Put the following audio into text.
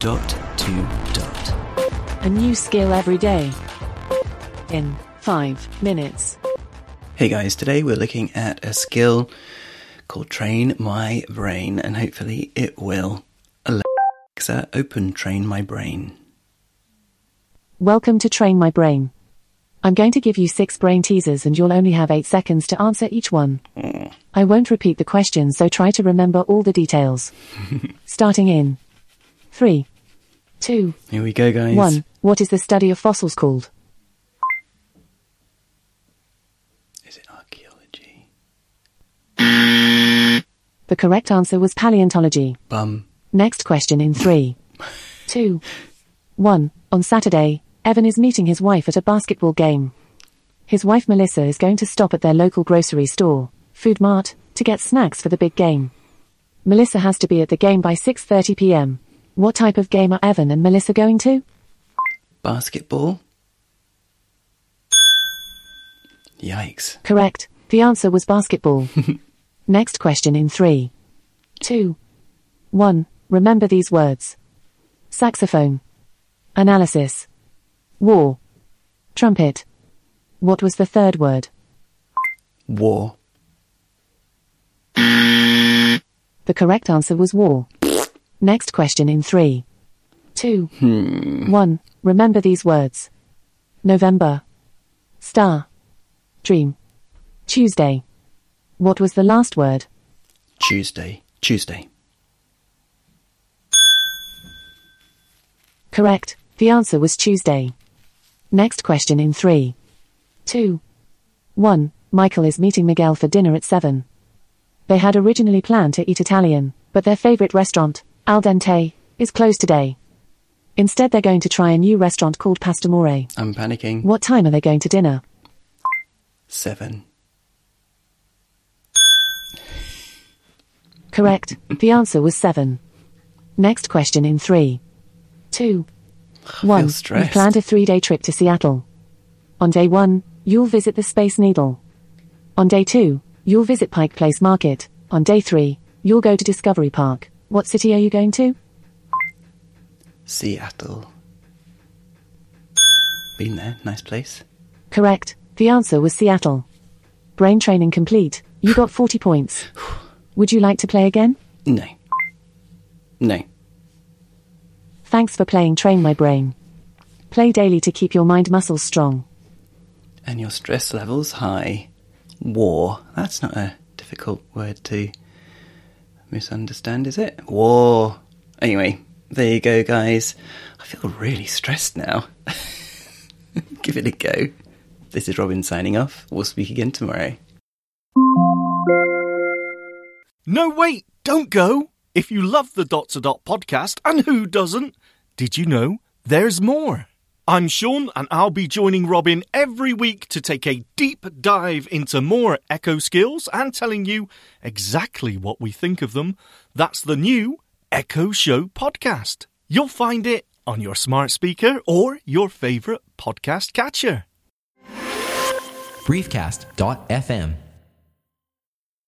dot to dot. A new skill every day. In five minutes. Hey guys, today we're looking at a skill called Train My Brain, and hopefully it will. Alexa, open Train My Brain. Welcome to Train My Brain. I'm going to give you six brain teasers and you'll only have eight seconds to answer each one. I won't repeat the questions, so try to remember all the details. Starting in three, two, Here we go, guys. one. What is the study of fossils called? Is it archaeology? The correct answer was paleontology. Bum. Next question in three, two, one. On Saturday, Evan is meeting his wife at a basketball game. His wife Melissa is going to stop at their local grocery store, Food Mart, to get snacks for the big game. Melissa has to be at the game by 6:30 p.m. What type of game are Evan and Melissa going to? Basketball? Yikes. Correct. The answer was basketball. Next question in three, two, one. Remember these words. Saxophone. Analysis. War. Trumpet. What was the third word? War. The correct answer was war. Next question in three, two, hmm. one. Remember these words. November. Star. Dream. Tuesday. What was the last word? Tuesday. Tuesday. Correct. The answer was Tuesday. Next question in three, two, one. Michael is meeting Miguel for dinner at seven. They had originally planned to eat Italian, but their favorite restaurant, Al Dente, is closed today. Instead, they're going to try a new restaurant called Pastamore. I'm panicking. What time are they going to dinner? Seven. Correct. The answer was seven. Next question in three, two, one. Stressed. planned a three-day trip to Seattle. On day one, you'll visit the Space Needle. On day two, you'll visit Pike Place Market. On day three, you'll go to Discovery Park. What city are you going to? Seattle. Been there. Nice place. Correct. The answer was Seattle. Brain training complete. You got 40 points. Would you like to play again? No. No. Thanks for playing Train My Brain. Play daily to keep your mind muscles strong. And your stress levels high. War. That's not a difficult word to misunderstand, is it? War. Anyway, there you go, guys. I feel really stressed now. Give it a go. This is Robin signing off. We'll speak again tomorrow. No, wait, don't go. If you love the Dot to Dot podcast, and who doesn't, did you know there's more? I'm Sean, and I'll be joining Robin every week to take a deep dive into more Echo skills and telling you exactly what we think of them. That's the new Echo Show podcast. You'll find it on your smart speaker or your favourite podcast catcher. briefcast.fm